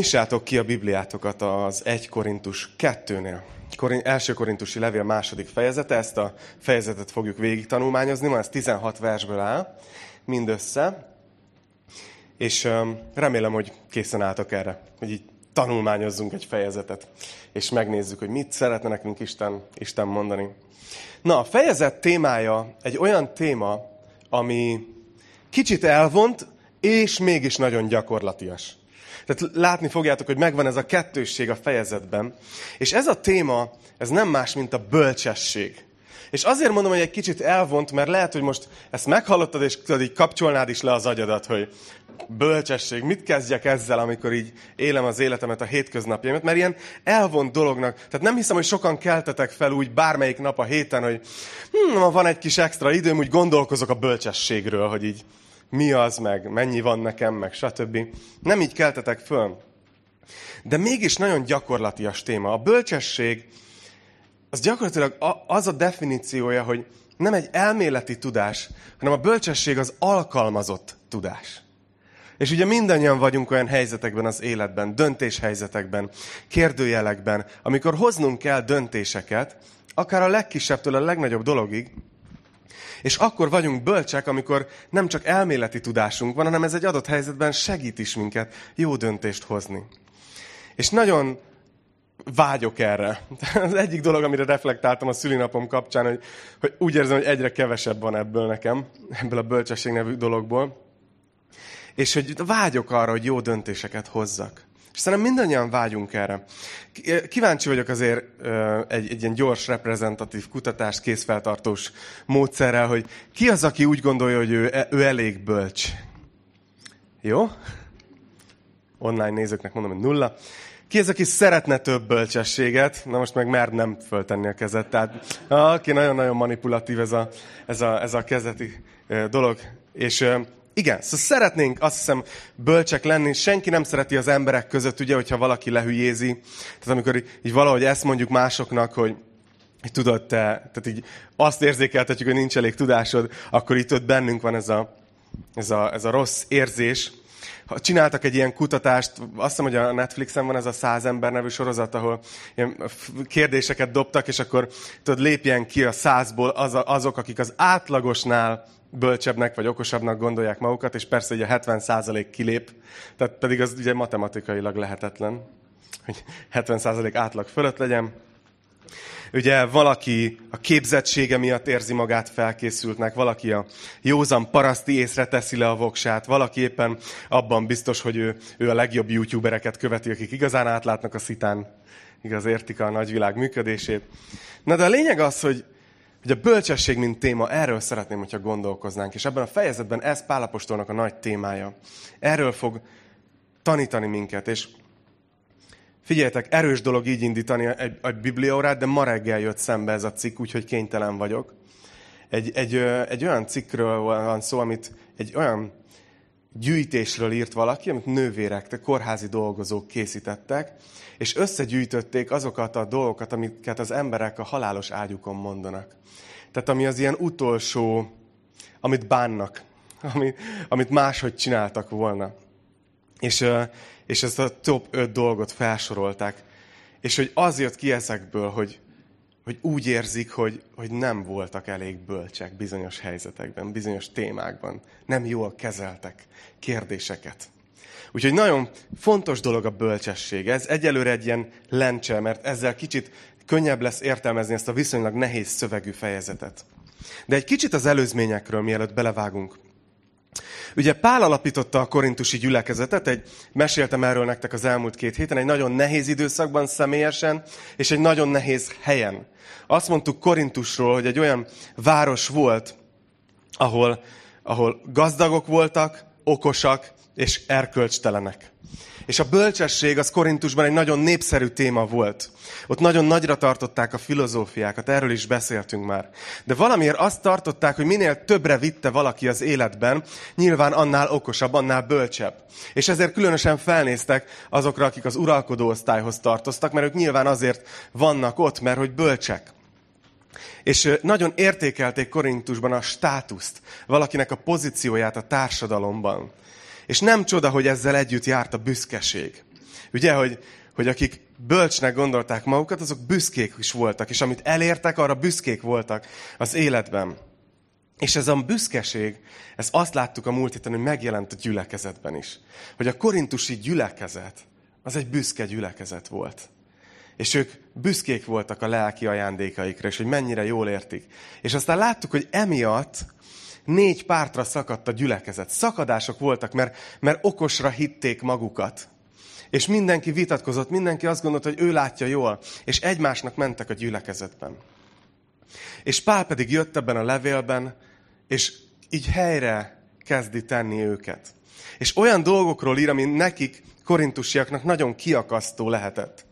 Nyissátok ki a Bibliátokat az 1 Korintus 2-nél. Első korintusi levél második fejezete, ezt a fejezetet fogjuk végig tanulmányozni, ma ez 16 versből áll, mindössze. És remélem, hogy készen álltok erre, hogy így tanulmányozzunk egy fejezetet, és megnézzük, hogy mit szeretne nekünk Isten, Isten mondani. Na, a fejezet témája egy olyan téma, ami kicsit elvont, és mégis nagyon gyakorlatias. Tehát látni fogjátok, hogy megvan ez a kettősség a fejezetben. És ez a téma, ez nem más, mint a bölcsesség. És azért mondom, hogy egy kicsit elvont, mert lehet, hogy most ezt meghallottad, és tudod, így kapcsolnád is le az agyadat, hogy bölcsesség, mit kezdjek ezzel, amikor így élem az életemet, a hétköznapjaimat, mert ilyen elvont dolognak. Tehát nem hiszem, hogy sokan keltetek fel úgy bármelyik nap a héten, hogy hm, van egy kis extra időm, úgy gondolkozok a bölcsességről, hogy így mi az, meg mennyi van nekem, meg stb. Nem így keltetek föl. De mégis nagyon gyakorlatias téma. A bölcsesség az gyakorlatilag az a definíciója, hogy nem egy elméleti tudás, hanem a bölcsesség az alkalmazott tudás. És ugye mindannyian vagyunk olyan helyzetekben az életben, döntéshelyzetekben, kérdőjelekben, amikor hoznunk kell döntéseket, akár a legkisebbtől a legnagyobb dologig, és akkor vagyunk bölcsek, amikor nem csak elméleti tudásunk van, hanem ez egy adott helyzetben segít is minket jó döntést hozni. És nagyon vágyok erre. Az egyik dolog, amire reflektáltam a szülinapom kapcsán, hogy, hogy úgy érzem, hogy egyre kevesebb van ebből nekem, ebből a bölcsesség nevű dologból. És hogy vágyok arra, hogy jó döntéseket hozzak. És szerintem mindannyian vágyunk erre. Kíváncsi vagyok azért egy, egy ilyen gyors, reprezentatív kutatás készfeltartós módszerrel, hogy ki az, aki úgy gondolja, hogy ő, e, ő elég bölcs. Jó? Online nézőknek mondom, hogy nulla. Ki az, aki szeretne több bölcsességet? Na most meg mer nem föltenni a kezet. Tehát aki nagyon-nagyon manipulatív ez a, ez a, ez a kezeti dolog. És igen, szóval szeretnénk azt hiszem bölcsek lenni, senki nem szereti az emberek között, ugye, hogyha valaki lehülyézi. Tehát amikor így, így valahogy ezt mondjuk másoknak, hogy hogy tudod te, tehát így azt érzékeltetjük, hogy nincs elég tudásod, akkor itt ott bennünk van ez a, ez a, ez a rossz érzés. Ha csináltak egy ilyen kutatást, azt hiszem, hogy a Netflixen van ez a száz ember nevű sorozat, ahol ilyen kérdéseket dobtak, és akkor tudod, lépjen ki a százból az azok, akik az átlagosnál bölcsebbnek vagy okosabbnak gondolják magukat, és persze ugye 70% kilép, tehát pedig az ugye matematikailag lehetetlen, hogy 70% átlag fölött legyen. Ugye valaki a képzettsége miatt érzi magát felkészültnek, valaki a józan paraszti észre teszi le a voksát, valaki éppen abban biztos, hogy ő, ő a legjobb youtubereket követi, akik igazán átlátnak a szitán, igaz értik a nagyvilág működését. Na de a lényeg az, hogy hogy a bölcsesség, mint téma, erről szeretném, hogyha gondolkoznánk. És ebben a fejezetben ez Pálapostolnak a nagy témája. Erről fog tanítani minket. És figyeljetek, erős dolog így indítani egy, egy bibliaórát, de ma reggel jött szembe ez a cikk, úgyhogy kénytelen vagyok. Egy, egy, egy olyan cikkről van szó, amit egy olyan gyűjtésről írt valaki, amit nővérek, te kórházi dolgozók készítettek, és összegyűjtötték azokat a dolgokat, amiket az emberek a halálos ágyukon mondanak. Tehát ami az ilyen utolsó, amit bánnak, amit, amit máshogy csináltak volna. És, és ezt a top 5 dolgot felsorolták. És hogy az jött ki ezekből, hogy, hogy úgy érzik, hogy, hogy nem voltak elég bölcsek bizonyos helyzetekben, bizonyos témákban. Nem jól kezeltek kérdéseket. Úgyhogy nagyon fontos dolog a bölcsesség. Ez egyelőre egy ilyen lencse, mert ezzel kicsit könnyebb lesz értelmezni ezt a viszonylag nehéz szövegű fejezetet. De egy kicsit az előzményekről, mielőtt belevágunk. Ugye Pál alapította a korintusi gyülekezetet, egy, meséltem erről nektek az elmúlt két héten, egy nagyon nehéz időszakban személyesen, és egy nagyon nehéz helyen. Azt mondtuk Korintusról, hogy egy olyan város volt, ahol, ahol gazdagok voltak, okosak és erkölcstelenek. És a bölcsesség az Korintusban egy nagyon népszerű téma volt. Ott nagyon nagyra tartották a filozófiákat, erről is beszéltünk már. De valamiért azt tartották, hogy minél többre vitte valaki az életben, nyilván annál okosabb, annál bölcsebb. És ezért különösen felnéztek azokra, akik az uralkodó osztályhoz tartoztak, mert ők nyilván azért vannak ott, mert hogy bölcsek. És nagyon értékelték Korintusban a státuszt, valakinek a pozícióját a társadalomban. És nem csoda, hogy ezzel együtt járt a büszkeség. Ugye, hogy, hogy akik bölcsnek gondolták magukat, azok büszkék is voltak, és amit elértek, arra büszkék voltak az életben. És ez a büszkeség, ez azt láttuk a múlt héten, hogy megjelent a gyülekezetben is. Hogy a korintusi gyülekezet, az egy büszke gyülekezet volt. És ők büszkék voltak a lelki ajándékaikra, és hogy mennyire jól értik. És aztán láttuk, hogy emiatt négy pártra szakadt a gyülekezet. Szakadások voltak, mert, mert okosra hitték magukat. És mindenki vitatkozott, mindenki azt gondolta, hogy ő látja jól, és egymásnak mentek a gyülekezetben. És Pál pedig jött ebben a levélben, és így helyre kezdi tenni őket. És olyan dolgokról ír, ami nekik, korintusiaknak nagyon kiakasztó lehetett.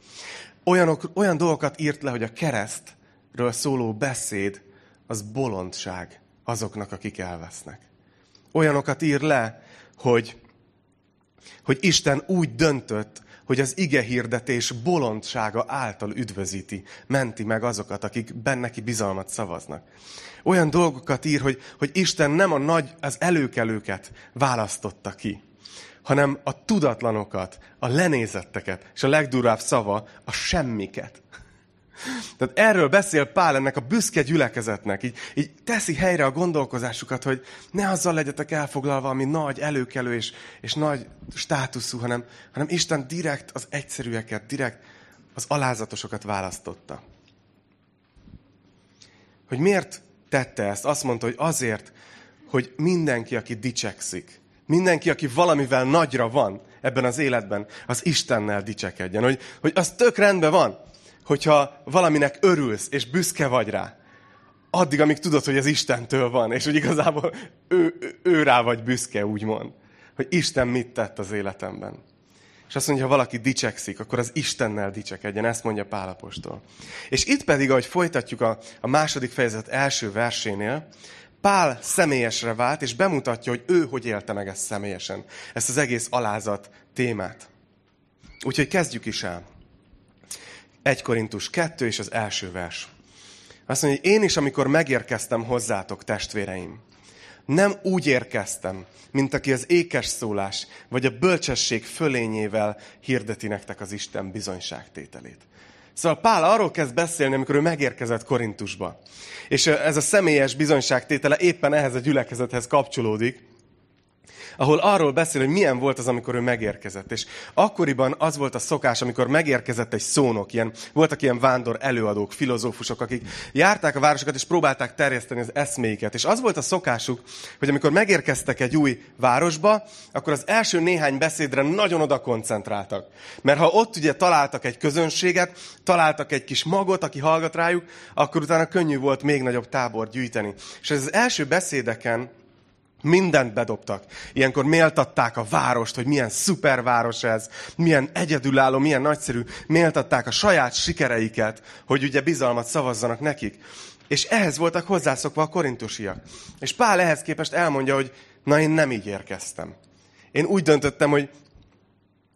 Olyanok, olyan dolgokat írt le, hogy a keresztről szóló beszéd az bolondság azoknak, akik elvesznek. Olyanokat ír le, hogy, hogy Isten úgy döntött, hogy az ige hirdetés bolondsága által üdvözíti, menti meg azokat, akik benneki bizalmat szavaznak. Olyan dolgokat ír, hogy, hogy Isten nem a nagy, az előkelőket választotta ki, hanem a tudatlanokat, a lenézetteket, és a legdurább szava, a semmiket. Tehát erről beszél Pál ennek a büszke gyülekezetnek. Így, így teszi helyre a gondolkozásukat, hogy ne azzal legyetek elfoglalva, ami nagy, előkelő és, és nagy státuszú, hanem, hanem Isten direkt az egyszerűeket, direkt az alázatosokat választotta. Hogy miért tette ezt? Azt mondta, hogy azért, hogy mindenki, aki dicsekszik, mindenki, aki valamivel nagyra van ebben az életben, az Istennel dicsekedjen. Hogy, hogy az tök rendben van hogyha valaminek örülsz, és büszke vagy rá, addig, amíg tudod, hogy az Istentől van, és hogy igazából ő, ő rá vagy büszke, úgymond. Hogy Isten mit tett az életemben. És azt mondja, ha valaki dicsekszik, akkor az Istennel dicsekedjen, ezt mondja Pálapostól. És itt pedig, ahogy folytatjuk a, a második fejezet első versénél, Pál személyesre vált, és bemutatja, hogy ő hogy élte meg ezt személyesen, ezt az egész alázat témát. Úgyhogy kezdjük is el. 1 Korintus 2 és az első vers. Azt mondja, hogy én is, amikor megérkeztem hozzátok, testvéreim, nem úgy érkeztem, mint aki az ékes szólás, vagy a bölcsesség fölényével hirdeti nektek az Isten bizonyságtételét. Szóval Pál arról kezd beszélni, amikor ő megérkezett Korintusba. És ez a személyes bizonyságtétele éppen ehhez a gyülekezethez kapcsolódik, ahol arról beszél, hogy milyen volt az, amikor ő megérkezett. És akkoriban az volt a szokás, amikor megérkezett egy szónok, ilyen, voltak ilyen vándor előadók, filozófusok, akik járták a városokat és próbálták terjeszteni az eszméiket. És az volt a szokásuk, hogy amikor megérkeztek egy új városba, akkor az első néhány beszédre nagyon oda koncentráltak. Mert ha ott ugye találtak egy közönséget, találtak egy kis magot, aki hallgat rájuk, akkor utána könnyű volt még nagyobb tábor gyűjteni. És ez az első beszédeken Mindent bedobtak. Ilyenkor méltatták a várost, hogy milyen szuperváros ez, milyen egyedülálló, milyen nagyszerű. Méltatták a saját sikereiket, hogy ugye bizalmat szavazzanak nekik. És ehhez voltak hozzászokva a korintusiak. És Pál ehhez képest elmondja, hogy na én nem így érkeztem. Én úgy döntöttem, hogy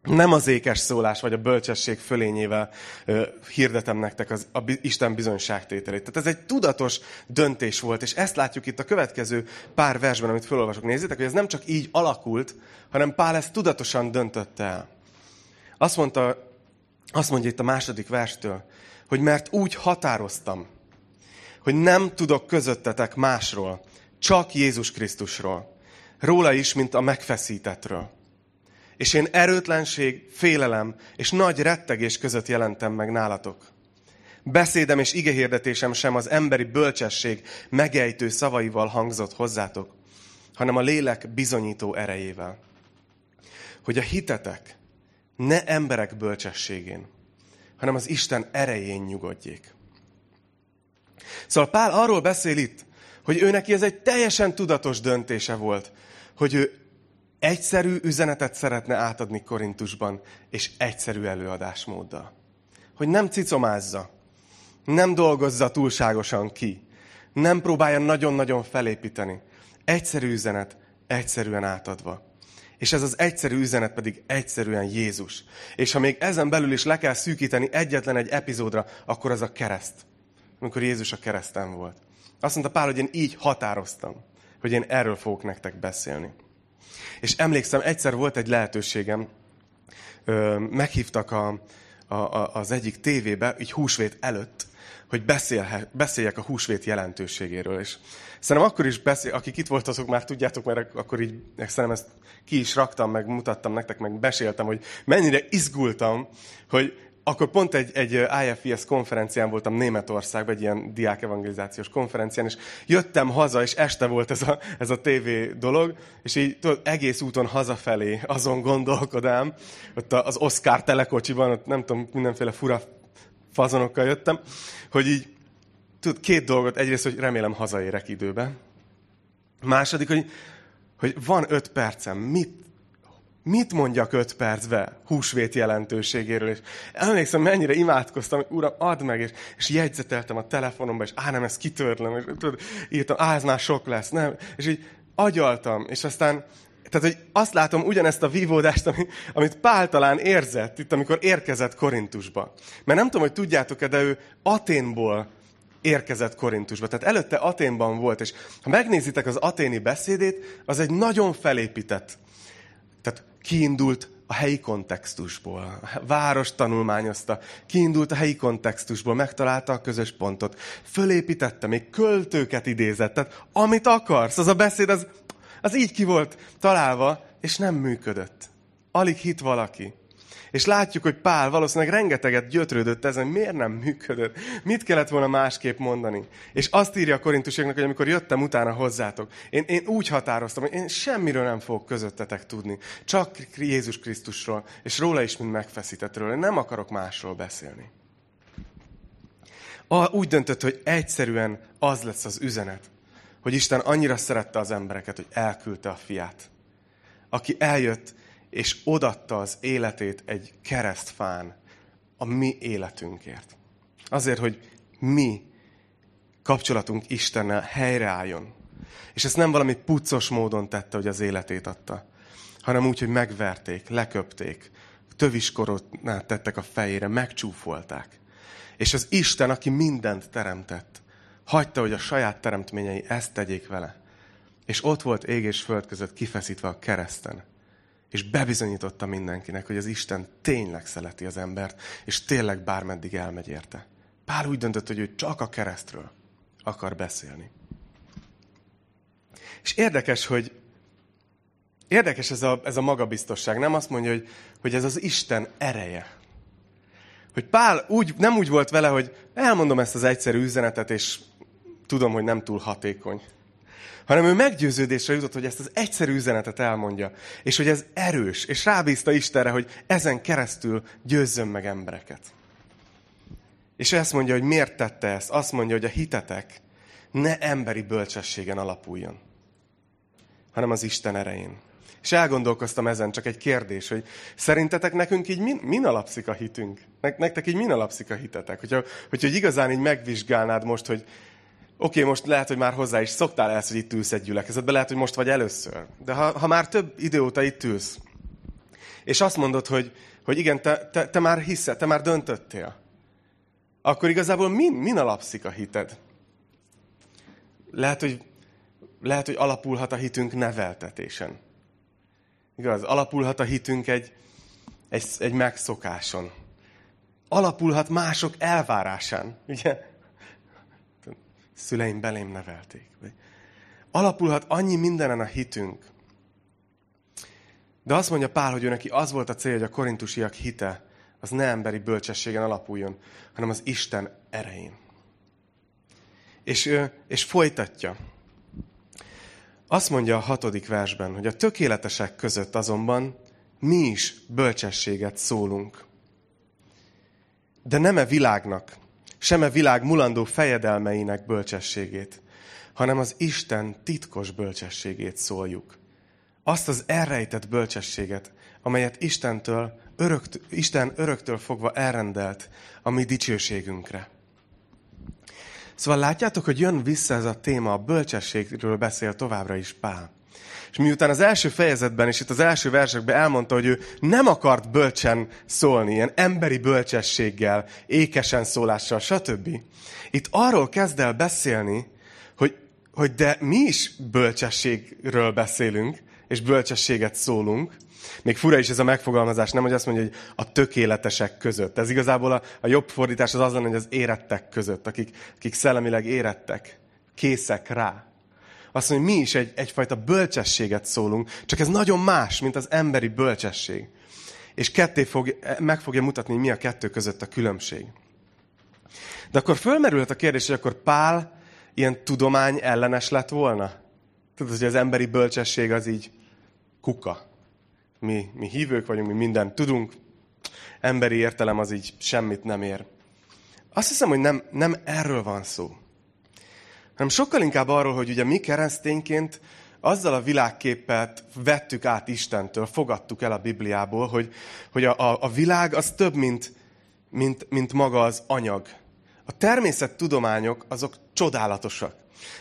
nem az ékes szólás vagy a bölcsesség fölényével ö, hirdetem nektek az, a Isten bizonyságtételét. Tehát ez egy tudatos döntés volt, és ezt látjuk itt a következő pár versben, amit felolvasok. Nézzétek, hogy ez nem csak így alakult, hanem Pál ezt tudatosan döntötte el. Azt mondta, azt mondja itt a második verstől, hogy mert úgy határoztam, hogy nem tudok közöttetek másról, csak Jézus Krisztusról. Róla is, mint a megfeszítetről és én erőtlenség, félelem és nagy rettegés között jelentem meg nálatok. Beszédem és igehirdetésem sem az emberi bölcsesség megejtő szavaival hangzott hozzátok, hanem a lélek bizonyító erejével. Hogy a hitetek ne emberek bölcsességén, hanem az Isten erején nyugodjék. Szóval Pál arról beszél itt, hogy ő neki ez egy teljesen tudatos döntése volt, hogy ő egyszerű üzenetet szeretne átadni Korintusban, és egyszerű előadásmóddal. Hogy nem cicomázza, nem dolgozza túlságosan ki, nem próbálja nagyon-nagyon felépíteni. Egyszerű üzenet, egyszerűen átadva. És ez az egyszerű üzenet pedig egyszerűen Jézus. És ha még ezen belül is le kell szűkíteni egyetlen egy epizódra, akkor az a kereszt. Amikor Jézus a kereszten volt. Azt mondta Pál, hogy én így határoztam, hogy én erről fogok nektek beszélni. És emlékszem, egyszer volt egy lehetőségem meghívtak a, a, a, az egyik tévébe, így húsvét előtt, hogy beszélhe, beszéljek a húsvét jelentőségéről. És szerintem akkor is beszél, akik itt voltatok, már tudjátok, mert akkor így szerintem ezt ki is raktam, meg mutattam nektek, meg beséltem, hogy mennyire izgultam, hogy akkor pont egy, egy IFES konferencián voltam Németországban, egy ilyen diákevangelizációs konferencián, és jöttem haza, és este volt ez a, ez a TV dolog, és így tudod, egész úton hazafelé azon gondolkodám, ott az Oscar telekocsiban, ott nem tudom, mindenféle fura fazonokkal jöttem, hogy így, tudod, két dolgot, egyrészt, hogy remélem hazaérek időben, második, hogy, hogy van öt percem, mit Mit mondjak öt percbe húsvét jelentőségéről? És emlékszem, mennyire imádkoztam, hogy uram, add meg, és, és jegyzeteltem a telefonomba, és á, nem, ezt kitörlöm, és tudod, írtam, á, ez már sok lesz, nem? És így agyaltam, és aztán, tehát, hogy azt látom ugyanezt a vívódást, amit, amit Pál talán érzett itt, amikor érkezett Korintusba. Mert nem tudom, hogy tudjátok-e, de ő Aténból érkezett Korintusba. Tehát előtte Aténban volt, és ha megnézitek az aténi beszédét, az egy nagyon felépített kiindult a helyi kontextusból. A város tanulmányozta, kiindult a helyi kontextusból, megtalálta a közös pontot, fölépítette, még költőket idézett. Tehát amit akarsz, az a beszéd, az, az így ki volt találva, és nem működött. Alig hit valaki. És látjuk, hogy Pál valószínűleg rengeteget gyötrődött ezen, miért nem működött, mit kellett volna másképp mondani. És azt írja a korintusiaknak, hogy amikor jöttem utána hozzátok, én, én úgy határoztam, hogy én semmiről nem fogok közöttetek tudni, csak Jézus Krisztusról, és róla is, mint megfeszítettről. Én nem akarok másról beszélni. A, úgy döntött, hogy egyszerűen az lesz az üzenet, hogy Isten annyira szerette az embereket, hogy elküldte a fiát, aki eljött, és odatta az életét egy keresztfán a mi életünkért. Azért, hogy mi kapcsolatunk Istennel helyreálljon. És ezt nem valami puccos módon tette, hogy az életét adta, hanem úgy, hogy megverték, leköpték, töviskorotnát tettek a fejére, megcsúfolták. És az Isten, aki mindent teremtett, hagyta, hogy a saját teremtményei ezt tegyék vele. És ott volt ég és föld között kifeszítve a kereszten és bebizonyította mindenkinek, hogy az Isten tényleg szereti az embert, és tényleg bármeddig elmegy érte. Pál úgy döntött, hogy ő csak a keresztről akar beszélni. És érdekes, hogy érdekes ez a, ez a magabiztosság. Nem azt mondja, hogy, hogy ez az Isten ereje. Hogy Pál úgy, nem úgy volt vele, hogy elmondom ezt az egyszerű üzenetet, és tudom, hogy nem túl hatékony hanem ő meggyőződésre jutott, hogy ezt az egyszerű üzenetet elmondja, és hogy ez erős, és rábízta Istenre, hogy ezen keresztül győzzön meg embereket. És ezt mondja, hogy miért tette ezt? Azt mondja, hogy a hitetek ne emberi bölcsességen alapuljon, hanem az Isten erején. És elgondolkoztam ezen, csak egy kérdés, hogy szerintetek nekünk így min, min alapszik a hitünk? Nektek így min alapszik a hitetek? Hogyha, hogyha igazán így megvizsgálnád most, hogy Oké, most lehet, hogy már hozzá is szoktál ezt, hogy itt ülsz egy gyülekezetben, lehet, hogy most vagy először. De ha, ha már több idő óta itt ülsz, és azt mondod, hogy, hogy igen, te, te, te már hiszed, te már döntöttél, akkor igazából min, min alapszik a hited? Lehet, hogy, lehet, hogy alapulhat a hitünk neveltetésen. Igaz, alapulhat a hitünk egy, egy, egy megszokáson. Alapulhat mások elvárásán. Ugye? Szüleim belém nevelték. Alapulhat annyi mindenen a hitünk. De azt mondja Pál, hogy ő neki az volt a cél, hogy a korintusiak hite az ne emberi bölcsességen alapuljon, hanem az Isten erején. És, és folytatja. Azt mondja a hatodik versben, hogy a tökéletesek között azonban mi is bölcsességet szólunk. De nem e világnak, sem a világ mulandó fejedelmeinek bölcsességét, hanem az Isten titkos bölcsességét szóljuk. Azt az elrejtett bölcsességet, amelyet Istentől, örökt, Isten öröktől fogva elrendelt a mi dicsőségünkre. Szóval látjátok, hogy jön vissza ez a téma, a bölcsességről beszél továbbra is Pál. És miután az első fejezetben és itt az első versekben elmondta, hogy ő nem akart bölcsen szólni, ilyen emberi bölcsességgel, ékesen szólással, stb. Itt arról kezd el beszélni, hogy, hogy de mi is bölcsességről beszélünk, és bölcsességet szólunk, Még fura is ez a megfogalmazás, nem, hogy azt mondja, hogy a tökéletesek között. Ez igazából a, a jobb fordítás az az lenne, hogy az érettek között, akik, akik szellemileg érettek, készek rá. Azt mondja, hogy mi is egy, egyfajta bölcsességet szólunk, csak ez nagyon más, mint az emberi bölcsesség. És ketté fog, meg fogja mutatni, mi a kettő között a különbség. De akkor fölmerülhet a kérdés, hogy akkor Pál ilyen tudomány ellenes lett volna? Tudod, hogy az emberi bölcsesség az így kuka. Mi, mi hívők vagyunk, mi mindent tudunk, emberi értelem az így semmit nem ér. Azt hiszem, hogy nem, nem erről van szó. Hanem sokkal inkább arról, hogy ugye mi keresztényként azzal a világképet vettük át Istentől, fogadtuk el a Bibliából, hogy, hogy a, a, a világ az több, mint, mint, mint maga az anyag. A természettudományok azok csodálatosak.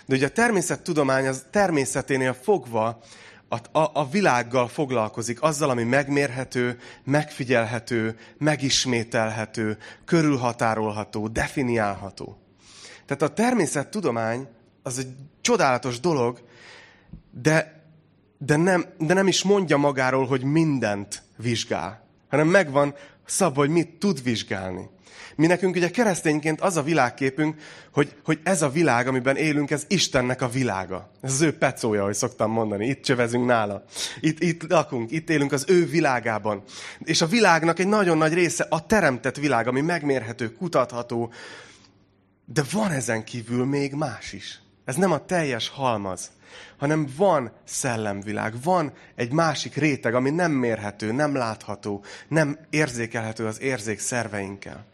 De ugye a természettudomány az természeténél fogva a, a, a világgal foglalkozik, azzal, ami megmérhető, megfigyelhető, megismételhető, körülhatárolható, definiálható. Tehát a természettudomány az egy csodálatos dolog, de, de, nem, de nem is mondja magáról, hogy mindent vizsgál, hanem megvan szabva, hogy mit tud vizsgálni. Mi nekünk ugye keresztényként az a világképünk, hogy, hogy ez a világ, amiben élünk, ez Istennek a világa. Ez az ő pecója, ahogy szoktam mondani. Itt csövezünk nála. Itt, itt lakunk, itt élünk az ő világában. És a világnak egy nagyon nagy része a teremtett világ, ami megmérhető, kutatható. De van ezen kívül még más is. Ez nem a teljes halmaz, hanem van szellemvilág, van egy másik réteg, ami nem mérhető, nem látható, nem érzékelhető az érzék szerveinkkel.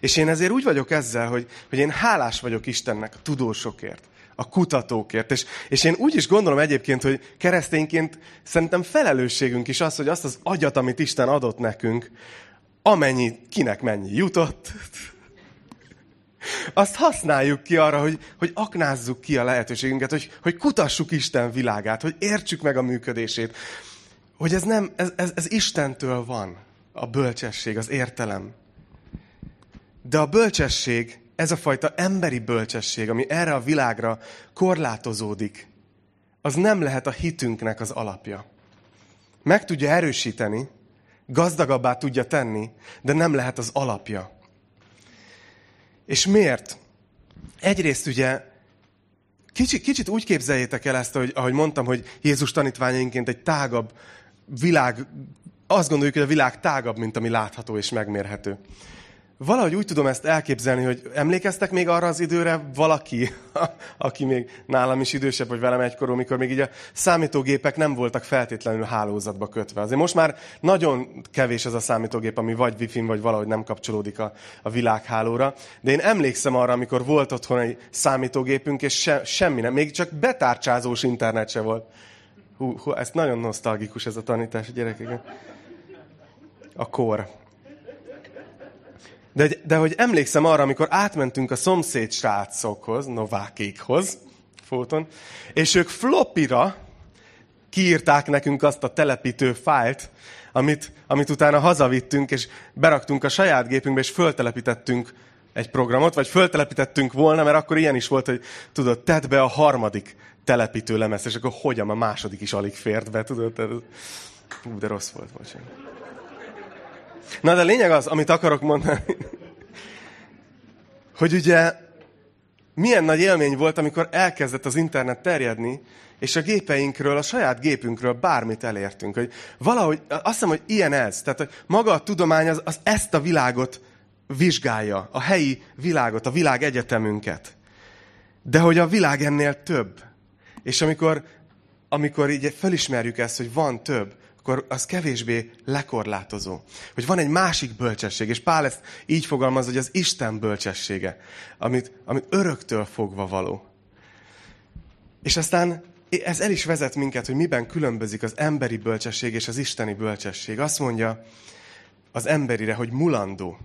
És én ezért úgy vagyok ezzel, hogy, hogy én hálás vagyok Istennek a tudósokért, a kutatókért. És, és én úgy is gondolom egyébként, hogy keresztényként szerintem felelősségünk is az, hogy azt az agyat, amit Isten adott nekünk, amennyi, kinek mennyi jutott, azt használjuk ki arra, hogy, hogy aknázzuk ki a lehetőségünket, hogy, hogy kutassuk Isten világát, hogy értsük meg a működését. Hogy ez nem, ez, ez, ez Istentől van, a bölcsesség, az értelem. De a bölcsesség, ez a fajta emberi bölcsesség, ami erre a világra korlátozódik, az nem lehet a hitünknek az alapja. Meg tudja erősíteni, gazdagabbá tudja tenni, de nem lehet az alapja. És miért? Egyrészt ugye kicsit, kicsit úgy képzeljétek el ezt, hogy, ahogy mondtam, hogy Jézus tanítványainként egy tágabb világ, azt gondoljuk, hogy a világ tágabb, mint ami látható és megmérhető valahogy úgy tudom ezt elképzelni, hogy emlékeztek még arra az időre valaki, aki még nálam is idősebb, vagy velem egykorú, mikor még így a számítógépek nem voltak feltétlenül hálózatba kötve. Azért most már nagyon kevés ez a számítógép, ami vagy wifi vagy valahogy nem kapcsolódik a, a világhálóra. De én emlékszem arra, amikor volt otthon egy számítógépünk, és se, semmi nem, még csak betárcsázós internet se volt. Hú, hú, ez nagyon nosztalgikus ez a tanítás a gyerekek. A kor. De, de hogy emlékszem arra, amikor átmentünk a szomszéd srácokhoz, Novákékhoz, fóton, és ők flopira kiírták nekünk azt a telepítő fájlt, amit, amit utána hazavittünk, és beraktunk a saját gépünkbe, és föltelepítettünk egy programot, vagy föltelepítettünk volna, mert akkor ilyen is volt, hogy tudod, tedd be a harmadik telepítő lemez, és akkor hogyan a második is alig fért be, tudod? Ú, de rossz volt, bocsánat. Na de lényeg az, amit akarok mondani, hogy ugye milyen nagy élmény volt, amikor elkezdett az internet terjedni, és a gépeinkről, a saját gépünkről bármit elértünk. Hogy valahogy, azt hiszem, hogy ilyen ez. Tehát hogy maga a tudomány az, az ezt a világot vizsgálja, a helyi világot, a világ egyetemünket. De hogy a világ ennél több. És amikor, amikor így felismerjük ezt, hogy van több, akkor az kevésbé lekorlátozó. Hogy van egy másik bölcsesség, és Pál ezt így fogalmaz, hogy az Isten bölcsessége, amit, amit öröktől fogva való. És aztán ez el is vezet minket, hogy miben különbözik az emberi bölcsesség és az isteni bölcsesség. Azt mondja az emberire, hogy mulandó.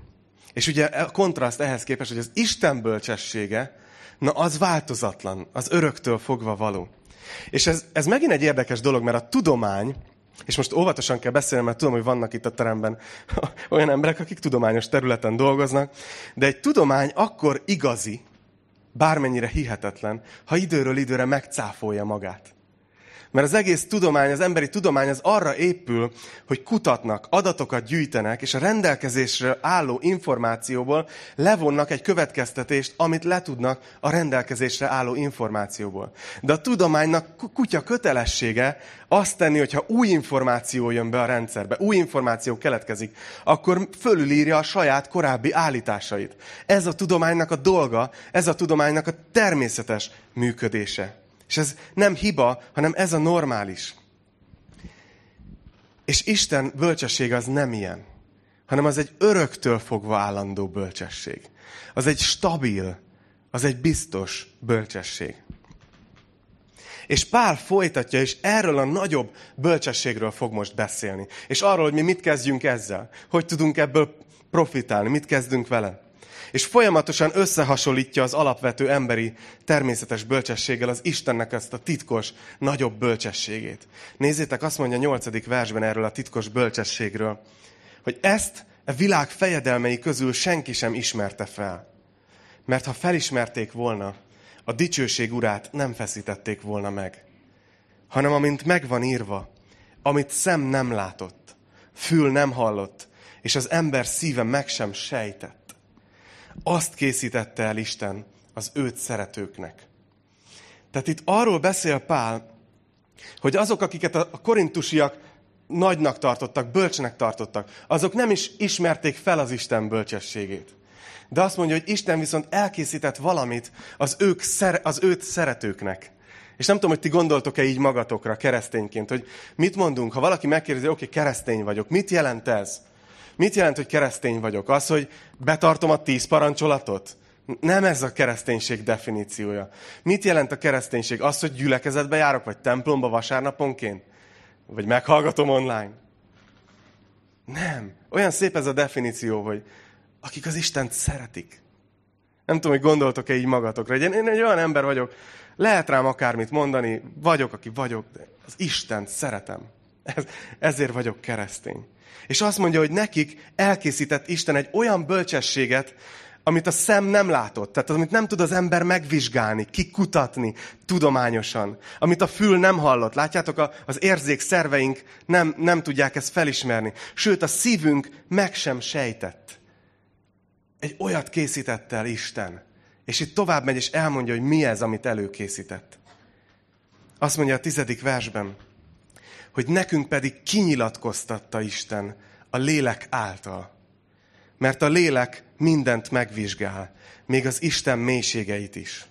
És ugye a kontraszt ehhez képest, hogy az Isten bölcsessége, na az változatlan, az öröktől fogva való. És ez, ez megint egy érdekes dolog, mert a tudomány, és most óvatosan kell beszélni, mert tudom, hogy vannak itt a teremben olyan emberek, akik tudományos területen dolgoznak, de egy tudomány akkor igazi, bármennyire hihetetlen, ha időről időre megcáfolja magát. Mert az egész tudomány, az emberi tudomány az arra épül, hogy kutatnak, adatokat gyűjtenek, és a rendelkezésre álló információból levonnak egy következtetést, amit letudnak a rendelkezésre álló információból. De a tudománynak kutya kötelessége azt tenni, hogyha új információ jön be a rendszerbe, új információ keletkezik, akkor fölülírja a saját korábbi állításait. Ez a tudománynak a dolga, ez a tudománynak a természetes működése. És ez nem hiba, hanem ez a normális. És Isten bölcsessége az nem ilyen, hanem az egy öröktől fogva állandó bölcsesség. Az egy stabil, az egy biztos bölcsesség. És Pál folytatja, és erről a nagyobb bölcsességről fog most beszélni. És arról, hogy mi mit kezdjünk ezzel. Hogy tudunk ebből profitálni, mit kezdünk vele és folyamatosan összehasonlítja az alapvető emberi természetes bölcsességgel az Istennek ezt a titkos, nagyobb bölcsességét. Nézzétek, azt mondja a nyolcadik versben erről a titkos bölcsességről, hogy ezt a világ fejedelmei közül senki sem ismerte fel. Mert ha felismerték volna, a dicsőség urát nem feszítették volna meg, hanem amint megvan írva, amit szem nem látott, fül nem hallott, és az ember szíve meg sem sejtett azt készítette el Isten az őt szeretőknek. Tehát itt arról beszél Pál, hogy azok, akiket a korintusiak nagynak tartottak, bölcsnek tartottak, azok nem is ismerték fel az Isten bölcsességét. De azt mondja, hogy Isten viszont elkészített valamit az, ők, az őt szeretőknek. És nem tudom, hogy ti gondoltok-e így magatokra keresztényként, hogy mit mondunk, ha valaki megkérdezi, oké, okay, keresztény vagyok, mit jelent ez? Mit jelent, hogy keresztény vagyok? Az, hogy betartom a tíz parancsolatot? Nem ez a kereszténység definíciója. Mit jelent a kereszténység? Az, hogy gyülekezetbe járok, vagy templomba vasárnaponként? Vagy meghallgatom online? Nem. Olyan szép ez a definíció, hogy akik az Istent szeretik. Nem tudom, hogy gondoltok-e így magatokra. Én, egy olyan ember vagyok, lehet rám akármit mondani, vagyok, aki vagyok, de az Istent szeretem. Ez, ezért vagyok keresztény. És azt mondja, hogy nekik elkészített Isten egy olyan bölcsességet, amit a szem nem látott, tehát amit nem tud az ember megvizsgálni, kikutatni tudományosan, amit a fül nem hallott. Látjátok, az érzék szerveink nem, nem tudják ezt felismerni. Sőt, a szívünk meg sem sejtett. Egy olyat készített el Isten. És itt tovább megy, és elmondja, hogy mi ez, amit előkészített. Azt mondja a tizedik versben, hogy nekünk pedig kinyilatkoztatta Isten a lélek által. Mert a lélek mindent megvizsgál, még az Isten mélységeit is.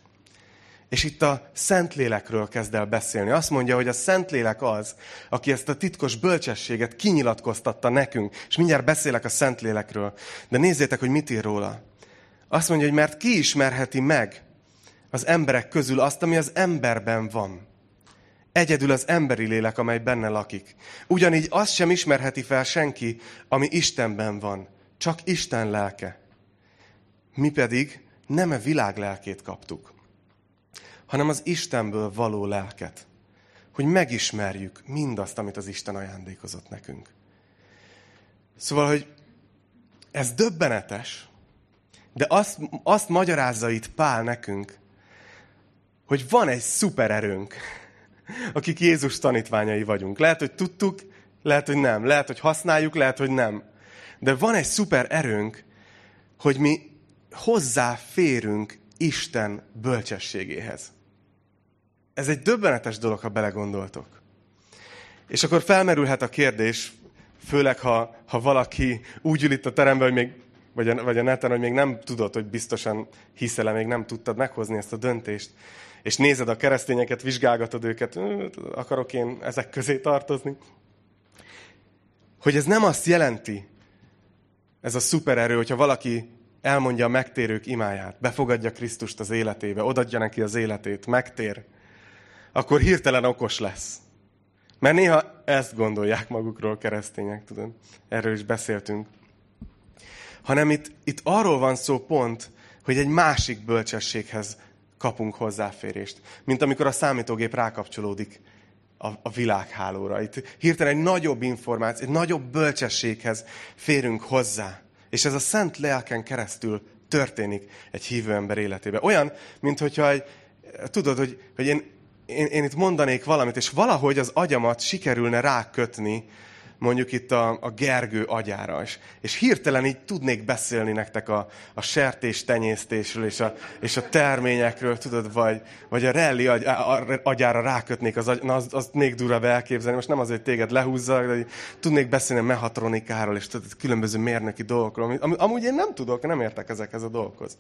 És itt a Szentlélekről kezd el beszélni. Azt mondja, hogy a Szentlélek az, aki ezt a titkos bölcsességet kinyilatkoztatta nekünk. És mindjárt beszélek a Szentlélekről. De nézzétek, hogy mit ír róla. Azt mondja, hogy mert ki ismerheti meg az emberek közül azt, ami az emberben van. Egyedül az emberi lélek, amely benne lakik. Ugyanígy azt sem ismerheti fel senki, ami Istenben van. Csak Isten lelke. Mi pedig nem a világ lelkét kaptuk, hanem az Istenből való lelket. Hogy megismerjük mindazt, amit az Isten ajándékozott nekünk. Szóval, hogy ez döbbenetes, de azt, azt magyarázza itt Pál nekünk, hogy van egy szupererőnk, akik Jézus tanítványai vagyunk. Lehet, hogy tudtuk, lehet, hogy nem. Lehet, hogy használjuk, lehet, hogy nem. De van egy szuper erőnk, hogy mi hozzáférünk Isten bölcsességéhez. Ez egy döbbenetes dolog, ha belegondoltok. És akkor felmerülhet a kérdés, főleg ha, ha valaki úgy ül itt a teremben, hogy még, vagy, a, vagy a neten, hogy még nem tudod, hogy biztosan hiszel még nem tudtad meghozni ezt a döntést, és nézed a keresztényeket, vizsgálgatod őket, akarok én ezek közé tartozni. Hogy ez nem azt jelenti, ez a szupererő, hogyha valaki elmondja a megtérők imáját, befogadja Krisztust az életébe, odadja neki az életét, megtér, akkor hirtelen okos lesz. Mert néha ezt gondolják magukról keresztények, tudod. Erről is beszéltünk. Hanem itt, itt arról van szó pont, hogy egy másik bölcsességhez kapunk hozzáférést. Mint amikor a számítógép rákapcsolódik a, a világhálóra. Itt hirtelen egy nagyobb információ, egy nagyobb bölcsességhez férünk hozzá. És ez a szent lelken keresztül történik egy hívő ember életében. Olyan, mint hogyha egy, tudod, hogy, hogy én én, én itt mondanék valamit, és valahogy az agyamat sikerülne rákötni mondjuk itt a, a Gergő agyára is. És hirtelen így tudnék beszélni nektek a, a sertés tenyésztésről és a, és a terményekről, tudod, vagy, vagy a rally agy, a, agyára rákötnék az na az, azt még durvább elképzelni. Most nem azért, téged lehúzzak, de tudnék beszélni a mehatronikáról és tudod, különböző mérnöki dolgokról, amit, amúgy én nem tudok, nem értek ezekhez a dolgokhoz.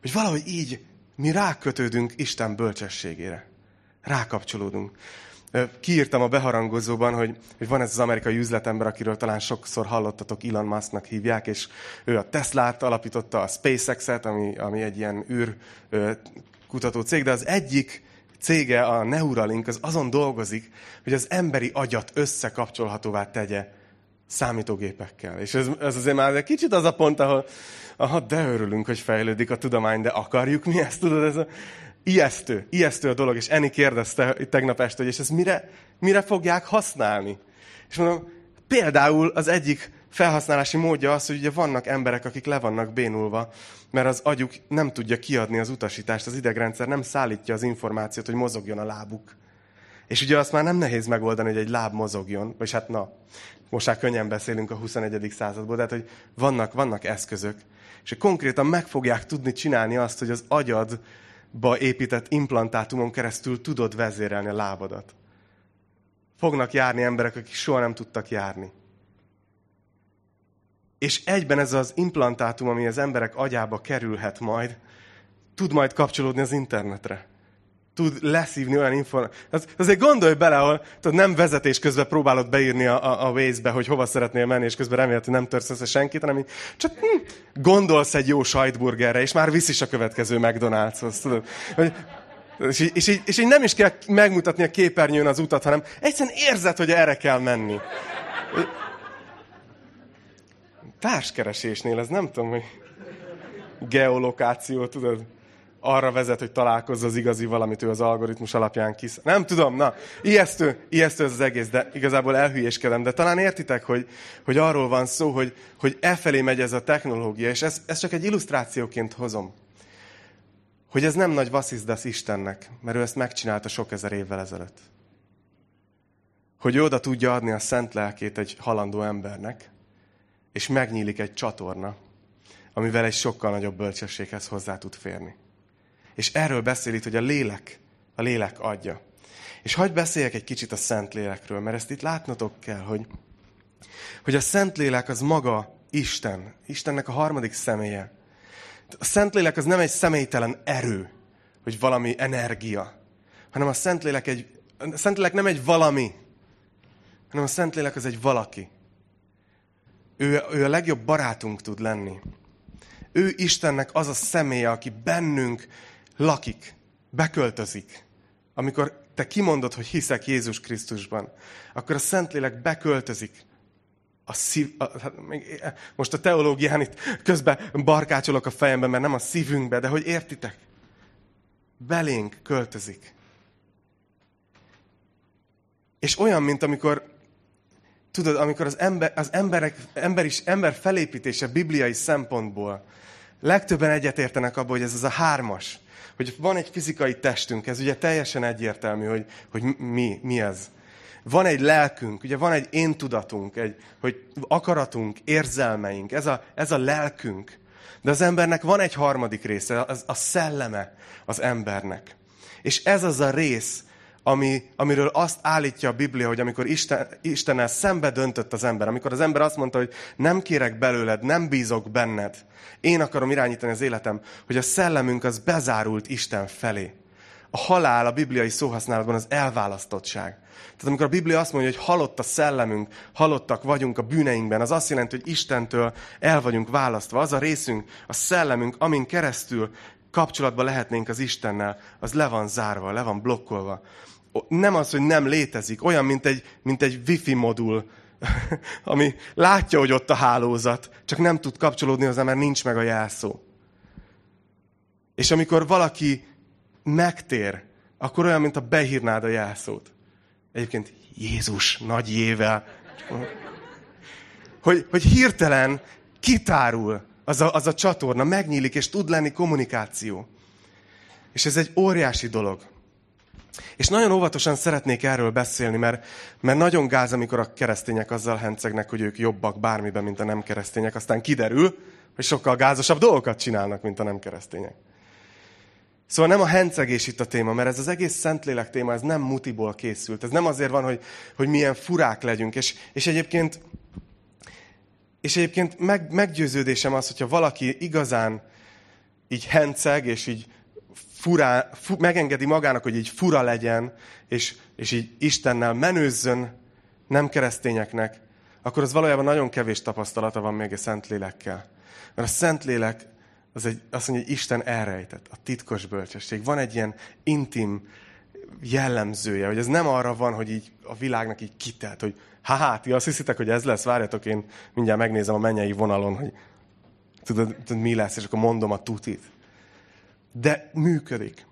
Hogy valahogy így mi rákötődünk Isten bölcsességére. Rákapcsolódunk kiírtam a beharangozóban, hogy, hogy van ez az amerikai üzletember, akiről talán sokszor hallottatok, Elon Musknak hívják, és ő a Teslát alapította, a SpaceX-et, ami, ami egy ilyen űr kutató cég, de az egyik cége, a Neuralink, az azon dolgozik, hogy az emberi agyat összekapcsolhatóvá tegye számítógépekkel. És ez, ez azért már egy kicsit az a pont, ahol aha, de örülünk, hogy fejlődik a tudomány, de akarjuk mi ezt, tudod, ez a, ijesztő, ijesztő a dolog, és Eni kérdezte tegnap este, hogy és ezt mire, mire fogják használni? És mondom, például az egyik felhasználási módja az, hogy ugye vannak emberek, akik le vannak bénulva, mert az agyuk nem tudja kiadni az utasítást, az idegrendszer nem szállítja az információt, hogy mozogjon a lábuk. És ugye azt már nem nehéz megoldani, hogy egy láb mozogjon, vagy hát na, most már könnyen beszélünk a 21. századból, de hát, hogy vannak, vannak eszközök, és konkrétan meg fogják tudni csinálni azt, hogy az agyad ba épített implantátumon keresztül tudod vezérelni a lábadat. Fognak járni emberek, akik soha nem tudtak járni. És egyben ez az implantátum, ami az emberek agyába kerülhet majd, tud majd kapcsolódni az internetre tud leszívni olyan információt. Az, azért gondolj bele, ahol tudod, nem vezetés közben próbálod beírni a, a, a Waze-be, hogy hova szeretnél menni, és közben hogy nem törsz össze senkit, hanem csak hm, gondolsz egy jó sajtburgerre, és már visz is a következő McDonald'shoz. Tudod? Hogy, és így, és, így, és így nem is kell megmutatni a képernyőn az utat, hanem egyszerűen érzed, hogy erre kell menni. Társkeresésnél, ez nem tudom, hogy geolokáció, tudod? Arra vezet, hogy találkozz az igazi valamit, ő az algoritmus alapján kisz. Nem tudom, na, ijesztő, ijesztő ez az egész, de igazából elhülyéskedem. De talán értitek, hogy, hogy arról van szó, hogy, hogy e felé megy ez a technológia, és ezt, ezt csak egy illusztrációként hozom. Hogy ez nem nagy vasszizdasz Istennek, mert ő ezt megcsinálta sok ezer évvel ezelőtt. Hogy ő oda tudja adni a szent lelkét egy halandó embernek, és megnyílik egy csatorna, amivel egy sokkal nagyobb bölcsességhez hozzá tud férni. És erről beszél itt, hogy a lélek, a lélek adja. És hagyd beszéljek egy kicsit a Szent Lélekről, mert ezt itt látnotok kell, hogy, hogy a Szent Lélek az maga Isten. Istennek a harmadik személye. A Szentlélek az nem egy személytelen erő, hogy valami energia, hanem a Szentlélek, egy, a Szentlélek nem egy valami, hanem a Szentlélek az egy valaki. Ő, ő a legjobb barátunk tud lenni. Ő Istennek az a személye, aki bennünk lakik, beköltözik. Amikor te kimondod, hogy hiszek Jézus Krisztusban, akkor a Szentlélek beköltözik a szív, a, hát most a teológián itt közben barkácsolok a fejemben, mert nem a szívünkbe, de hogy értitek? Belénk költözik. És olyan, mint amikor, tudod, amikor az, ember, az emberek, ember, is, ember felépítése bibliai szempontból legtöbben egyetértenek abban, hogy ez az a hármas, hogy van egy fizikai testünk, ez ugye teljesen egyértelmű, hogy, hogy mi, mi ez. Van egy lelkünk, ugye van egy én tudatunk, egy, hogy akaratunk, érzelmeink, ez a, ez a lelkünk. De az embernek van egy harmadik része, az a szelleme az embernek. És ez az a rész, ami, amiről azt állítja a Biblia, hogy amikor Isten, Istennel szembe döntött az ember, amikor az ember azt mondta, hogy nem kérek belőled, nem bízok benned, én akarom irányítani az életem, hogy a szellemünk az bezárult Isten felé. A halál a bibliai szóhasználatban az elválasztottság. Tehát amikor a Biblia azt mondja, hogy halott a szellemünk, halottak vagyunk a bűneinkben, az azt jelenti, hogy Istentől el vagyunk választva. Az a részünk, a szellemünk, amin keresztül kapcsolatban lehetnénk az Istennel, az le van zárva, le van blokkolva nem az, hogy nem létezik, olyan, mint egy, mint egy wifi modul, ami látja, hogy ott a hálózat, csak nem tud kapcsolódni hozzá, mert nincs meg a jelszó. És amikor valaki megtér, akkor olyan, mint a behírnád a jelszót. Egyébként Jézus nagy jével. Hogy, hogy hirtelen kitárul az a, az a csatorna, megnyílik, és tud lenni kommunikáció. És ez egy óriási dolog. És nagyon óvatosan szeretnék erről beszélni, mert, mert nagyon gáz, amikor a keresztények azzal hencegnek, hogy ők jobbak bármiben, mint a nem keresztények. Aztán kiderül, hogy sokkal gázosabb dolgokat csinálnak, mint a nem keresztények. Szóval nem a hencegés itt a téma, mert ez az egész Szentlélek téma, ez nem mutiból készült. Ez nem azért van, hogy, hogy milyen furák legyünk. És, és egyébként, és egyébként meg, meggyőződésem az, hogyha valaki igazán így henceg, és így furá, fu, megengedi magának, hogy így fura legyen, és, és így Istennel menőzzön nem keresztényeknek, akkor az valójában nagyon kevés tapasztalata van még a Szentlélekkel. Mert a Szentlélek az egy, azt mondja, hogy Isten elrejtett, a titkos bölcsesség. Van egy ilyen intim jellemzője, hogy ez nem arra van, hogy így a világnak így kitelt, hogy ha ti azt hiszitek, hogy ez lesz, várjatok, én mindjárt megnézem a mennyei vonalon, hogy tudod, tudod mi lesz, és akkor mondom a tutit. De működik.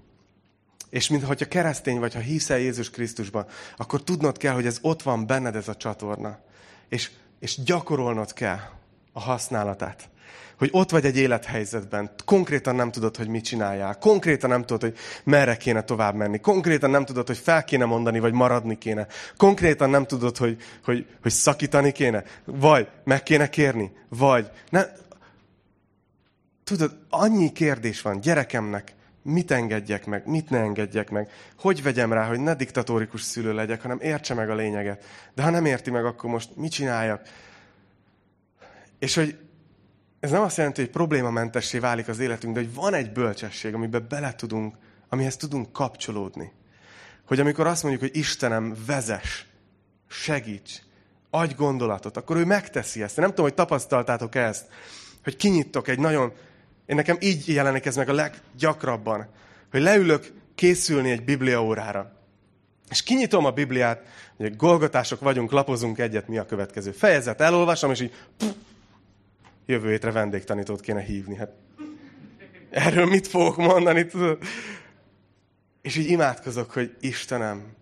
És mintha keresztény vagy, ha hiszel Jézus Krisztusban, akkor tudnod kell, hogy ez ott van benned ez a csatorna. És, és gyakorolnod kell a használatát. Hogy ott vagy egy élethelyzetben, konkrétan nem tudod, hogy mit csináljál, konkrétan nem tudod, hogy merre kéne tovább menni, konkrétan nem tudod, hogy fel kéne mondani, vagy maradni kéne, konkrétan nem tudod, hogy, hogy, hogy szakítani kéne, vagy meg kéne kérni, vagy... Ne... Tudod, annyi kérdés van gyerekemnek, mit engedjek meg, mit ne engedjek meg, hogy vegyem rá, hogy ne diktatórikus szülő legyek, hanem értse meg a lényeget. De ha nem érti meg, akkor most mit csináljak? És hogy ez nem azt jelenti, hogy problémamentessé válik az életünk, de hogy van egy bölcsesség, amiben bele tudunk, amihez tudunk kapcsolódni. Hogy amikor azt mondjuk, hogy Istenem, vezes, segíts, adj gondolatot, akkor ő megteszi ezt. Nem tudom, hogy tapasztaltátok ezt, hogy kinyittok egy nagyon... Én nekem így jelenik ez meg a leggyakrabban, hogy leülök készülni egy bibliaórára. És kinyitom a Bibliát, hogy golgatások vagyunk, lapozunk egyet, mi a következő fejezet, elolvasom, és így pff, jövő hétre vendégtanítót kéne hívni. Hát erről mit fogok mondani, tudod? És így imádkozok, hogy Istenem,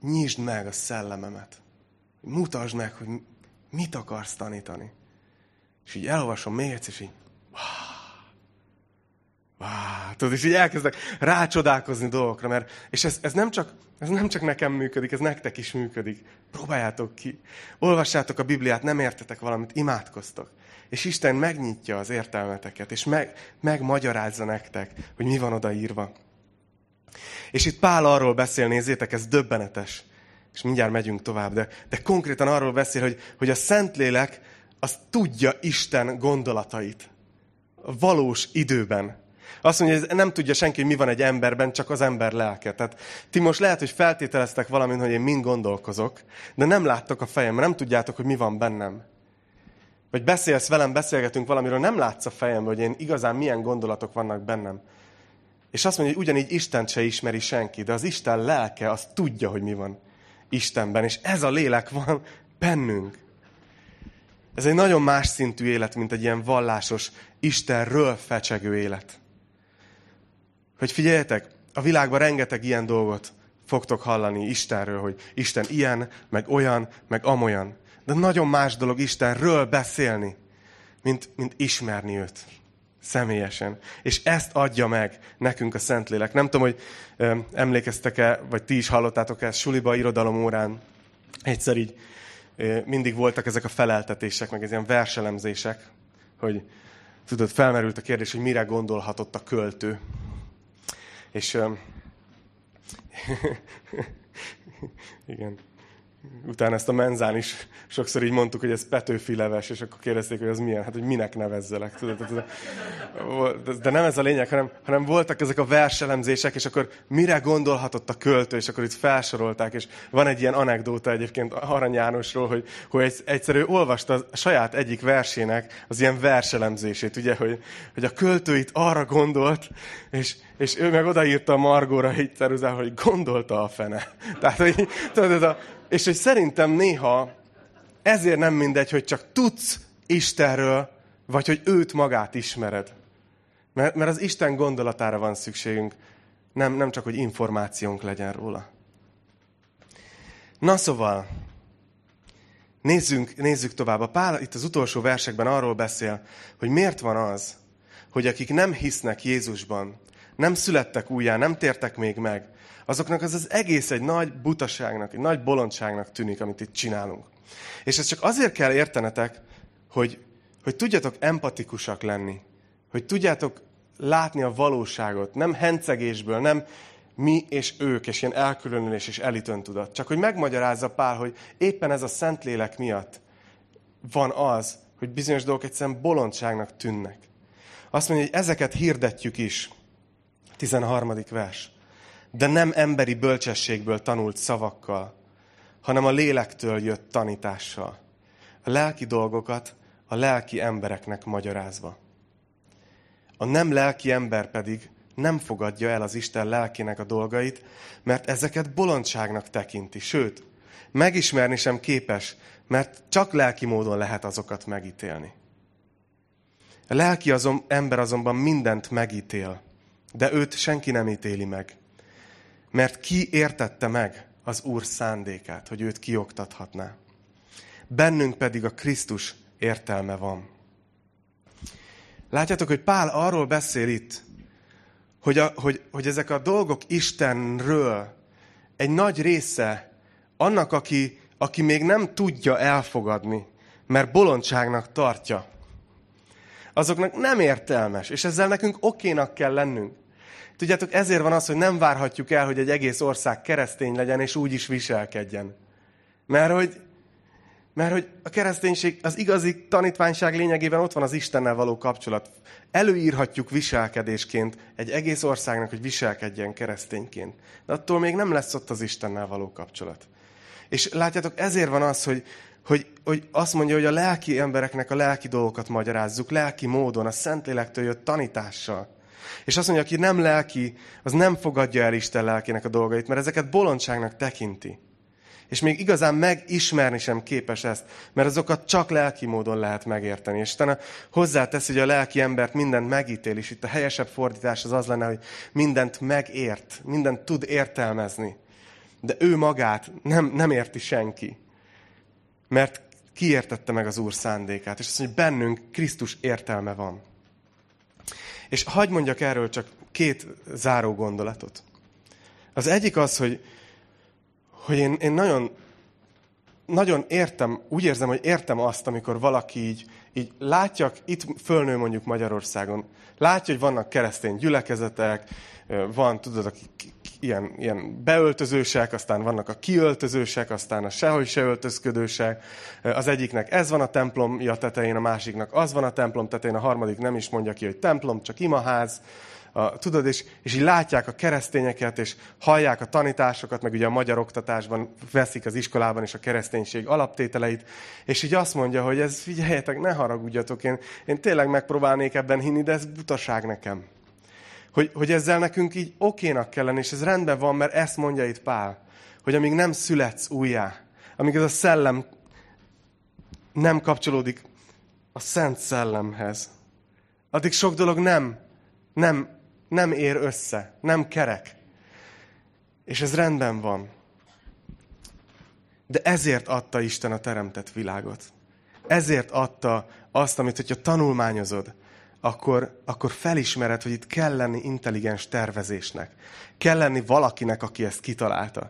nyisd meg a szellememet. Mutasd meg, hogy mit akarsz tanítani. És így elolvasom még egyszer, és így Wow, tudod, és így elkezdek rácsodálkozni dolgokra, mert, és ez, ez, nem csak, ez nem csak nekem működik, ez nektek is működik. Próbáljátok ki. Olvassátok a Bibliát, nem értetek valamit, imádkoztok. És Isten megnyitja az értelmeteket, és meg, megmagyarázza nektek, hogy mi van odaírva. És itt Pál arról beszél, nézzétek, ez döbbenetes. És mindjárt megyünk tovább, de, de konkrétan arról beszél, hogy, hogy a Szentlélek az tudja Isten gondolatait. A valós időben. Azt mondja, hogy nem tudja senki, hogy mi van egy emberben, csak az ember lelke. Tehát ti most lehet, hogy feltételeztek valamint, hogy én mind gondolkozok, de nem láttok a fejemben, nem tudjátok, hogy mi van bennem. Vagy beszélsz velem, beszélgetünk valamiről, nem látsz a fejemben, hogy én igazán milyen gondolatok vannak bennem. És azt mondja, hogy ugyanígy Isten se ismeri senki, de az Isten lelke az tudja, hogy mi van Istenben. És ez a lélek van bennünk. Ez egy nagyon más szintű élet, mint egy ilyen vallásos, Istenről fecsegő élet. Hogy figyeljetek, a világban rengeteg ilyen dolgot fogtok hallani Istenről, hogy Isten ilyen, meg olyan, meg amolyan. De nagyon más dolog Istenről beszélni, mint, mint ismerni őt személyesen. És ezt adja meg nekünk a Szentlélek. Nem tudom, hogy emlékeztek-e, vagy ti is hallottátok ezt suliba, irodalom órán. Egyszer így mindig voltak ezek a feleltetések, meg ez ilyen verselemzések, hogy tudod, felmerült a kérdés, hogy mire gondolhatott a költő. És ö, igen, utána ezt a menzán is sokszor így mondtuk, hogy ez Petőfi leves, és akkor kérdezték, hogy az milyen, hát hogy minek nevezzelek. Tudod? De nem ez a lényeg, hanem, hanem voltak ezek a verselemzések, és akkor mire gondolhatott a költő, és akkor itt felsorolták, és van egy ilyen anekdóta egyébként Arany Jánosról, hogy, hogy egyszerű olvasta a saját egyik versének az ilyen verselemzését, ugye, hogy, hogy a költő itt arra gondolt, és, és ő meg odaírta a Margóra így ceruzál, hogy gondolta a fene. Tehát, hogy, tudod, a, és hogy szerintem néha ezért nem mindegy, hogy csak tudsz Istenről, vagy hogy őt magát ismered. Mert, mert az Isten gondolatára van szükségünk, nem, nem csak, hogy információnk legyen róla. Na szóval, nézzünk, nézzük tovább. A Pál itt az utolsó versekben arról beszél, hogy miért van az, hogy akik nem hisznek Jézusban, nem születtek újjá, nem tértek még meg, azoknak az az egész egy nagy butaságnak, egy nagy bolondságnak tűnik, amit itt csinálunk. És ezt csak azért kell értenetek, hogy, hogy tudjatok empatikusak lenni, hogy tudjátok látni a valóságot, nem hencegésből, nem mi és ők, és ilyen elkülönülés és elitöntudat. Csak hogy megmagyarázza Pál, hogy éppen ez a Szentlélek miatt van az, hogy bizonyos dolgok egyszerűen bolondságnak tűnnek. Azt mondja, hogy ezeket hirdetjük is. 13. vers. De nem emberi bölcsességből tanult szavakkal, hanem a lélektől jött tanítással. A lelki dolgokat a lelki embereknek magyarázva. A nem lelki ember pedig nem fogadja el az Isten lelkének a dolgait, mert ezeket bolondságnak tekinti. Sőt, megismerni sem képes, mert csak lelki módon lehet azokat megítélni. A lelki azon, ember azonban mindent megítél, de őt senki nem ítéli meg. Mert ki értette meg az Úr szándékát, hogy őt kioktathatná. Bennünk pedig a Krisztus értelme van. Látjátok, hogy Pál arról beszél itt, hogy, a, hogy, hogy ezek a dolgok Istenről egy nagy része annak, aki, aki még nem tudja elfogadni, mert bolondságnak tartja, azoknak nem értelmes, és ezzel nekünk okénak kell lennünk. Tudjátok, ezért van az, hogy nem várhatjuk el, hogy egy egész ország keresztény legyen, és úgy is viselkedjen. Mert hogy mert hogy a kereszténység, az igazi tanítványság lényegében ott van az Istennel való kapcsolat. Előírhatjuk viselkedésként egy egész országnak, hogy viselkedjen keresztényként. De attól még nem lesz ott az Istennel való kapcsolat. És látjátok, ezért van az, hogy, hogy, hogy azt mondja, hogy a lelki embereknek a lelki dolgokat magyarázzuk, lelki módon, a Szentlélektől jött tanítással. És azt mondja, aki nem lelki, az nem fogadja el Isten lelkének a dolgait, mert ezeket bolondságnak tekinti. És még igazán megismerni sem képes ezt, mert azokat csak lelki módon lehet megérteni. És utána hozzátesz, hogy a lelki embert mindent megítél, és itt a helyesebb fordítás az az lenne, hogy mindent megért, mindent tud értelmezni. De ő magát nem, nem érti senki. Mert kiértette meg az Úr szándékát. És azt mondja, hogy bennünk Krisztus értelme van. És hagy mondjak erről csak két záró gondolatot. Az egyik az, hogy hogy én, én nagyon, nagyon értem, úgy érzem, hogy értem azt, amikor valaki így, így látja, itt fölnő mondjuk Magyarországon, látja, hogy vannak keresztény gyülekezetek, van, tudod, akik ilyen, ilyen beöltözősek, aztán vannak a kiöltözősek, aztán a sehogy se öltözködősek. Az egyiknek ez van a templomja tetején, a másiknak az van a templom tetején, a harmadik nem is mondja ki, hogy templom, csak imaház a, tudod, és, és így látják a keresztényeket, és hallják a tanításokat, meg ugye a magyar oktatásban veszik az iskolában is a kereszténység alaptételeit, és így azt mondja, hogy ez, figyeljetek, ne haragudjatok, én, én tényleg megpróbálnék ebben hinni, de ez butaság nekem. Hogy, hogy ezzel nekünk így okénak kell lenni, és ez rendben van, mert ezt mondja itt Pál, hogy amíg nem születsz újjá, amíg ez a szellem nem kapcsolódik a szent szellemhez, addig sok dolog nem, nem nem ér össze, nem kerek. És ez rendben van. De ezért adta Isten a teremtett világot. Ezért adta azt, amit, hogyha tanulmányozod, akkor, akkor felismered, hogy itt kell lenni intelligens tervezésnek. Kell lenni valakinek, aki ezt kitalálta.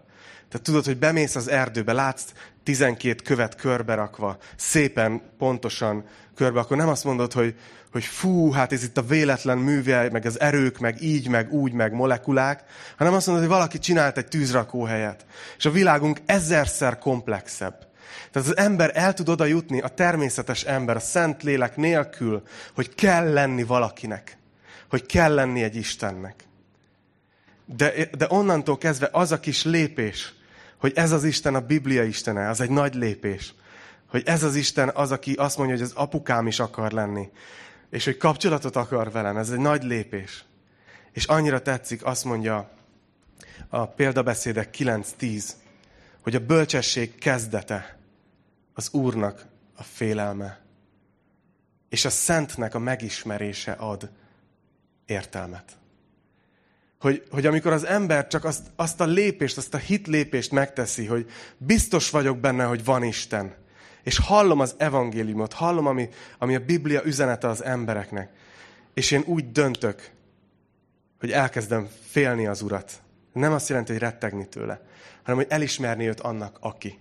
Tehát tudod, hogy bemész az erdőbe, látsz 12 követ körberakva, szépen, pontosan körbe, akkor nem azt mondod, hogy, hogy fú, hát ez itt a véletlen műve, meg az erők, meg így, meg úgy, meg molekulák, hanem azt mondod, hogy valaki csinált egy tűzrakóhelyet. És a világunk ezerszer komplexebb. Tehát az ember el tud oda jutni, a természetes ember, a szent lélek nélkül, hogy kell lenni valakinek. Hogy kell lenni egy Istennek. De, de onnantól kezdve az a kis lépés, hogy ez az Isten a Biblia Istene, az egy nagy lépés. Hogy ez az Isten az, aki azt mondja, hogy az apukám is akar lenni. És hogy kapcsolatot akar velem, ez egy nagy lépés. És annyira tetszik, azt mondja a példabeszédek 9-10, hogy a bölcsesség kezdete az Úrnak a félelme, és a Szentnek a megismerése ad értelmet. Hogy, hogy amikor az ember csak azt, azt a lépést, azt a hit lépést megteszi, hogy biztos vagyok benne, hogy van Isten, és hallom az evangéliumot, hallom, ami, ami a Biblia üzenete az embereknek, és én úgy döntök, hogy elkezdem félni az Urat. Nem azt jelenti, hogy rettegni tőle, hanem hogy elismerni őt annak, aki.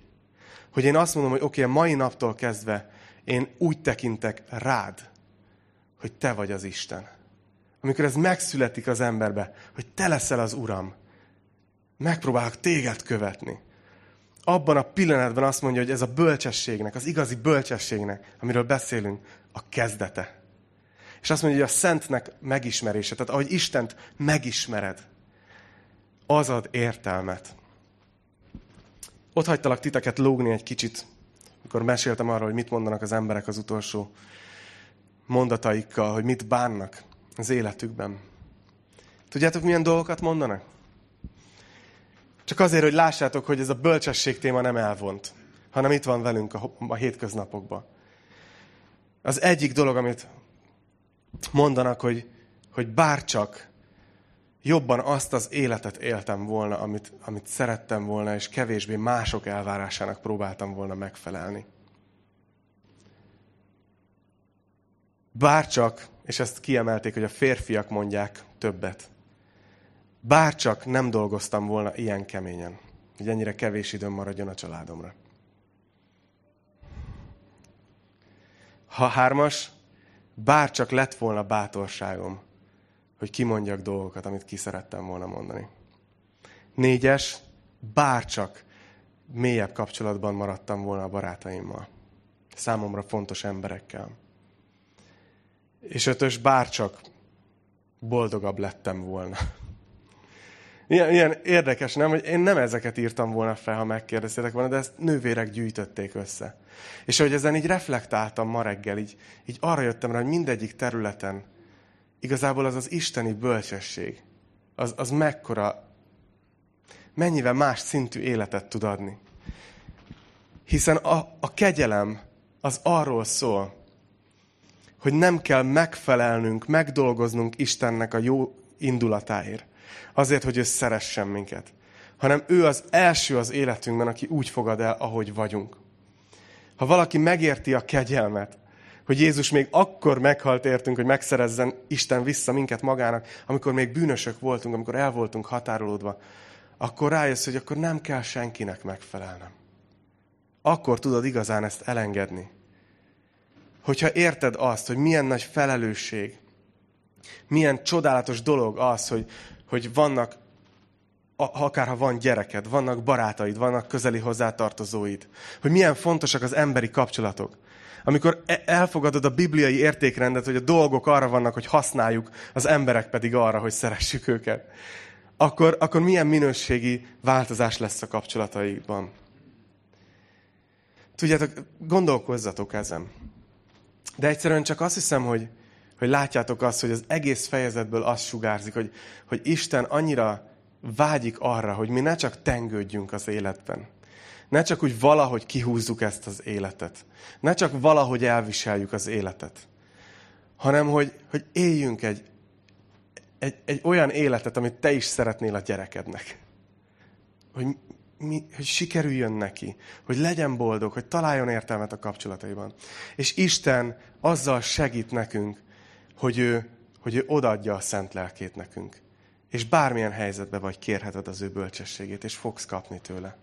Hogy én azt mondom, hogy oké, okay, mai naptól kezdve én úgy tekintek rád, hogy te vagy az Isten. Amikor ez megszületik az emberbe, hogy te leszel az Uram, megpróbálok téged követni. Abban a pillanatban azt mondja, hogy ez a bölcsességnek, az igazi bölcsességnek, amiről beszélünk, a kezdete. És azt mondja, hogy a szentnek megismerése, tehát ahogy Istent megismered, az ad értelmet. Ott hagytalak titeket lógni egy kicsit, amikor meséltem arról, hogy mit mondanak az emberek az utolsó mondataikkal, hogy mit bánnak életükben. Tudjátok, milyen dolgokat mondanak? Csak azért, hogy lássátok, hogy ez a bölcsesség téma nem elvont, hanem itt van velünk a, a hétköznapokban. Az egyik dolog, amit mondanak, hogy, hogy bárcsak jobban azt az életet éltem volna, amit, amit szerettem volna, és kevésbé mások elvárásának próbáltam volna megfelelni. Bárcsak, és ezt kiemelték, hogy a férfiak mondják többet, bárcsak nem dolgoztam volna ilyen keményen, hogy ennyire kevés időm maradjon a családomra. Ha hármas, bárcsak lett volna bátorságom, hogy kimondjak dolgokat, amit ki szerettem volna mondani. Négyes, bárcsak mélyebb kapcsolatban maradtam volna a barátaimmal. Számomra fontos emberekkel. És ötös, bárcsak boldogabb lettem volna. Ilyen, ilyen érdekes, nem? Hogy én nem ezeket írtam volna fel, ha megkérdeztétek volna, de ezt nővérek gyűjtötték össze. És hogy ezen így reflektáltam ma reggel, így, így arra jöttem rá, hogy mindegyik területen igazából az az isteni bölcsesség, az, az mekkora, mennyivel más szintű életet tud adni. Hiszen a, a kegyelem az arról szól, hogy nem kell megfelelnünk, megdolgoznunk Istennek a jó indulatáért. Azért, hogy ő szeressen minket. Hanem ő az első az életünkben, aki úgy fogad el, ahogy vagyunk. Ha valaki megérti a kegyelmet, hogy Jézus még akkor meghalt értünk, hogy megszerezzen Isten vissza minket magának, amikor még bűnösök voltunk, amikor el voltunk határolódva, akkor rájössz, hogy akkor nem kell senkinek megfelelnem. Akkor tudod igazán ezt elengedni. Hogyha érted azt, hogy milyen nagy felelősség, milyen csodálatos dolog az, hogy, hogy vannak, akár ha van gyereked, vannak barátaid, vannak közeli hozzátartozóid, hogy milyen fontosak az emberi kapcsolatok. Amikor e- elfogadod a bibliai értékrendet, hogy a dolgok arra vannak, hogy használjuk, az emberek pedig arra, hogy szeressük őket, akkor, akkor milyen minőségi változás lesz a kapcsolataikban. Tudjátok, gondolkozzatok ezen. De egyszerűen csak azt hiszem, hogy, hogy látjátok azt, hogy az egész fejezetből azt sugárzik, hogy, hogy Isten annyira vágyik arra, hogy mi ne csak tengődjünk az életben, ne csak úgy valahogy kihúzzuk ezt az életet. Ne csak valahogy elviseljük az életet. Hanem, hogy, hogy éljünk egy, egy, egy olyan életet, amit te is szeretnél a gyerekednek. Hogy, mi, hogy sikerüljön neki, hogy legyen boldog, hogy találjon értelmet a kapcsolataiban. És Isten azzal segít nekünk, hogy ő, hogy ő odaadja a szent lelkét nekünk. És bármilyen helyzetbe vagy, kérheted az ő bölcsességét, és fogsz kapni tőle.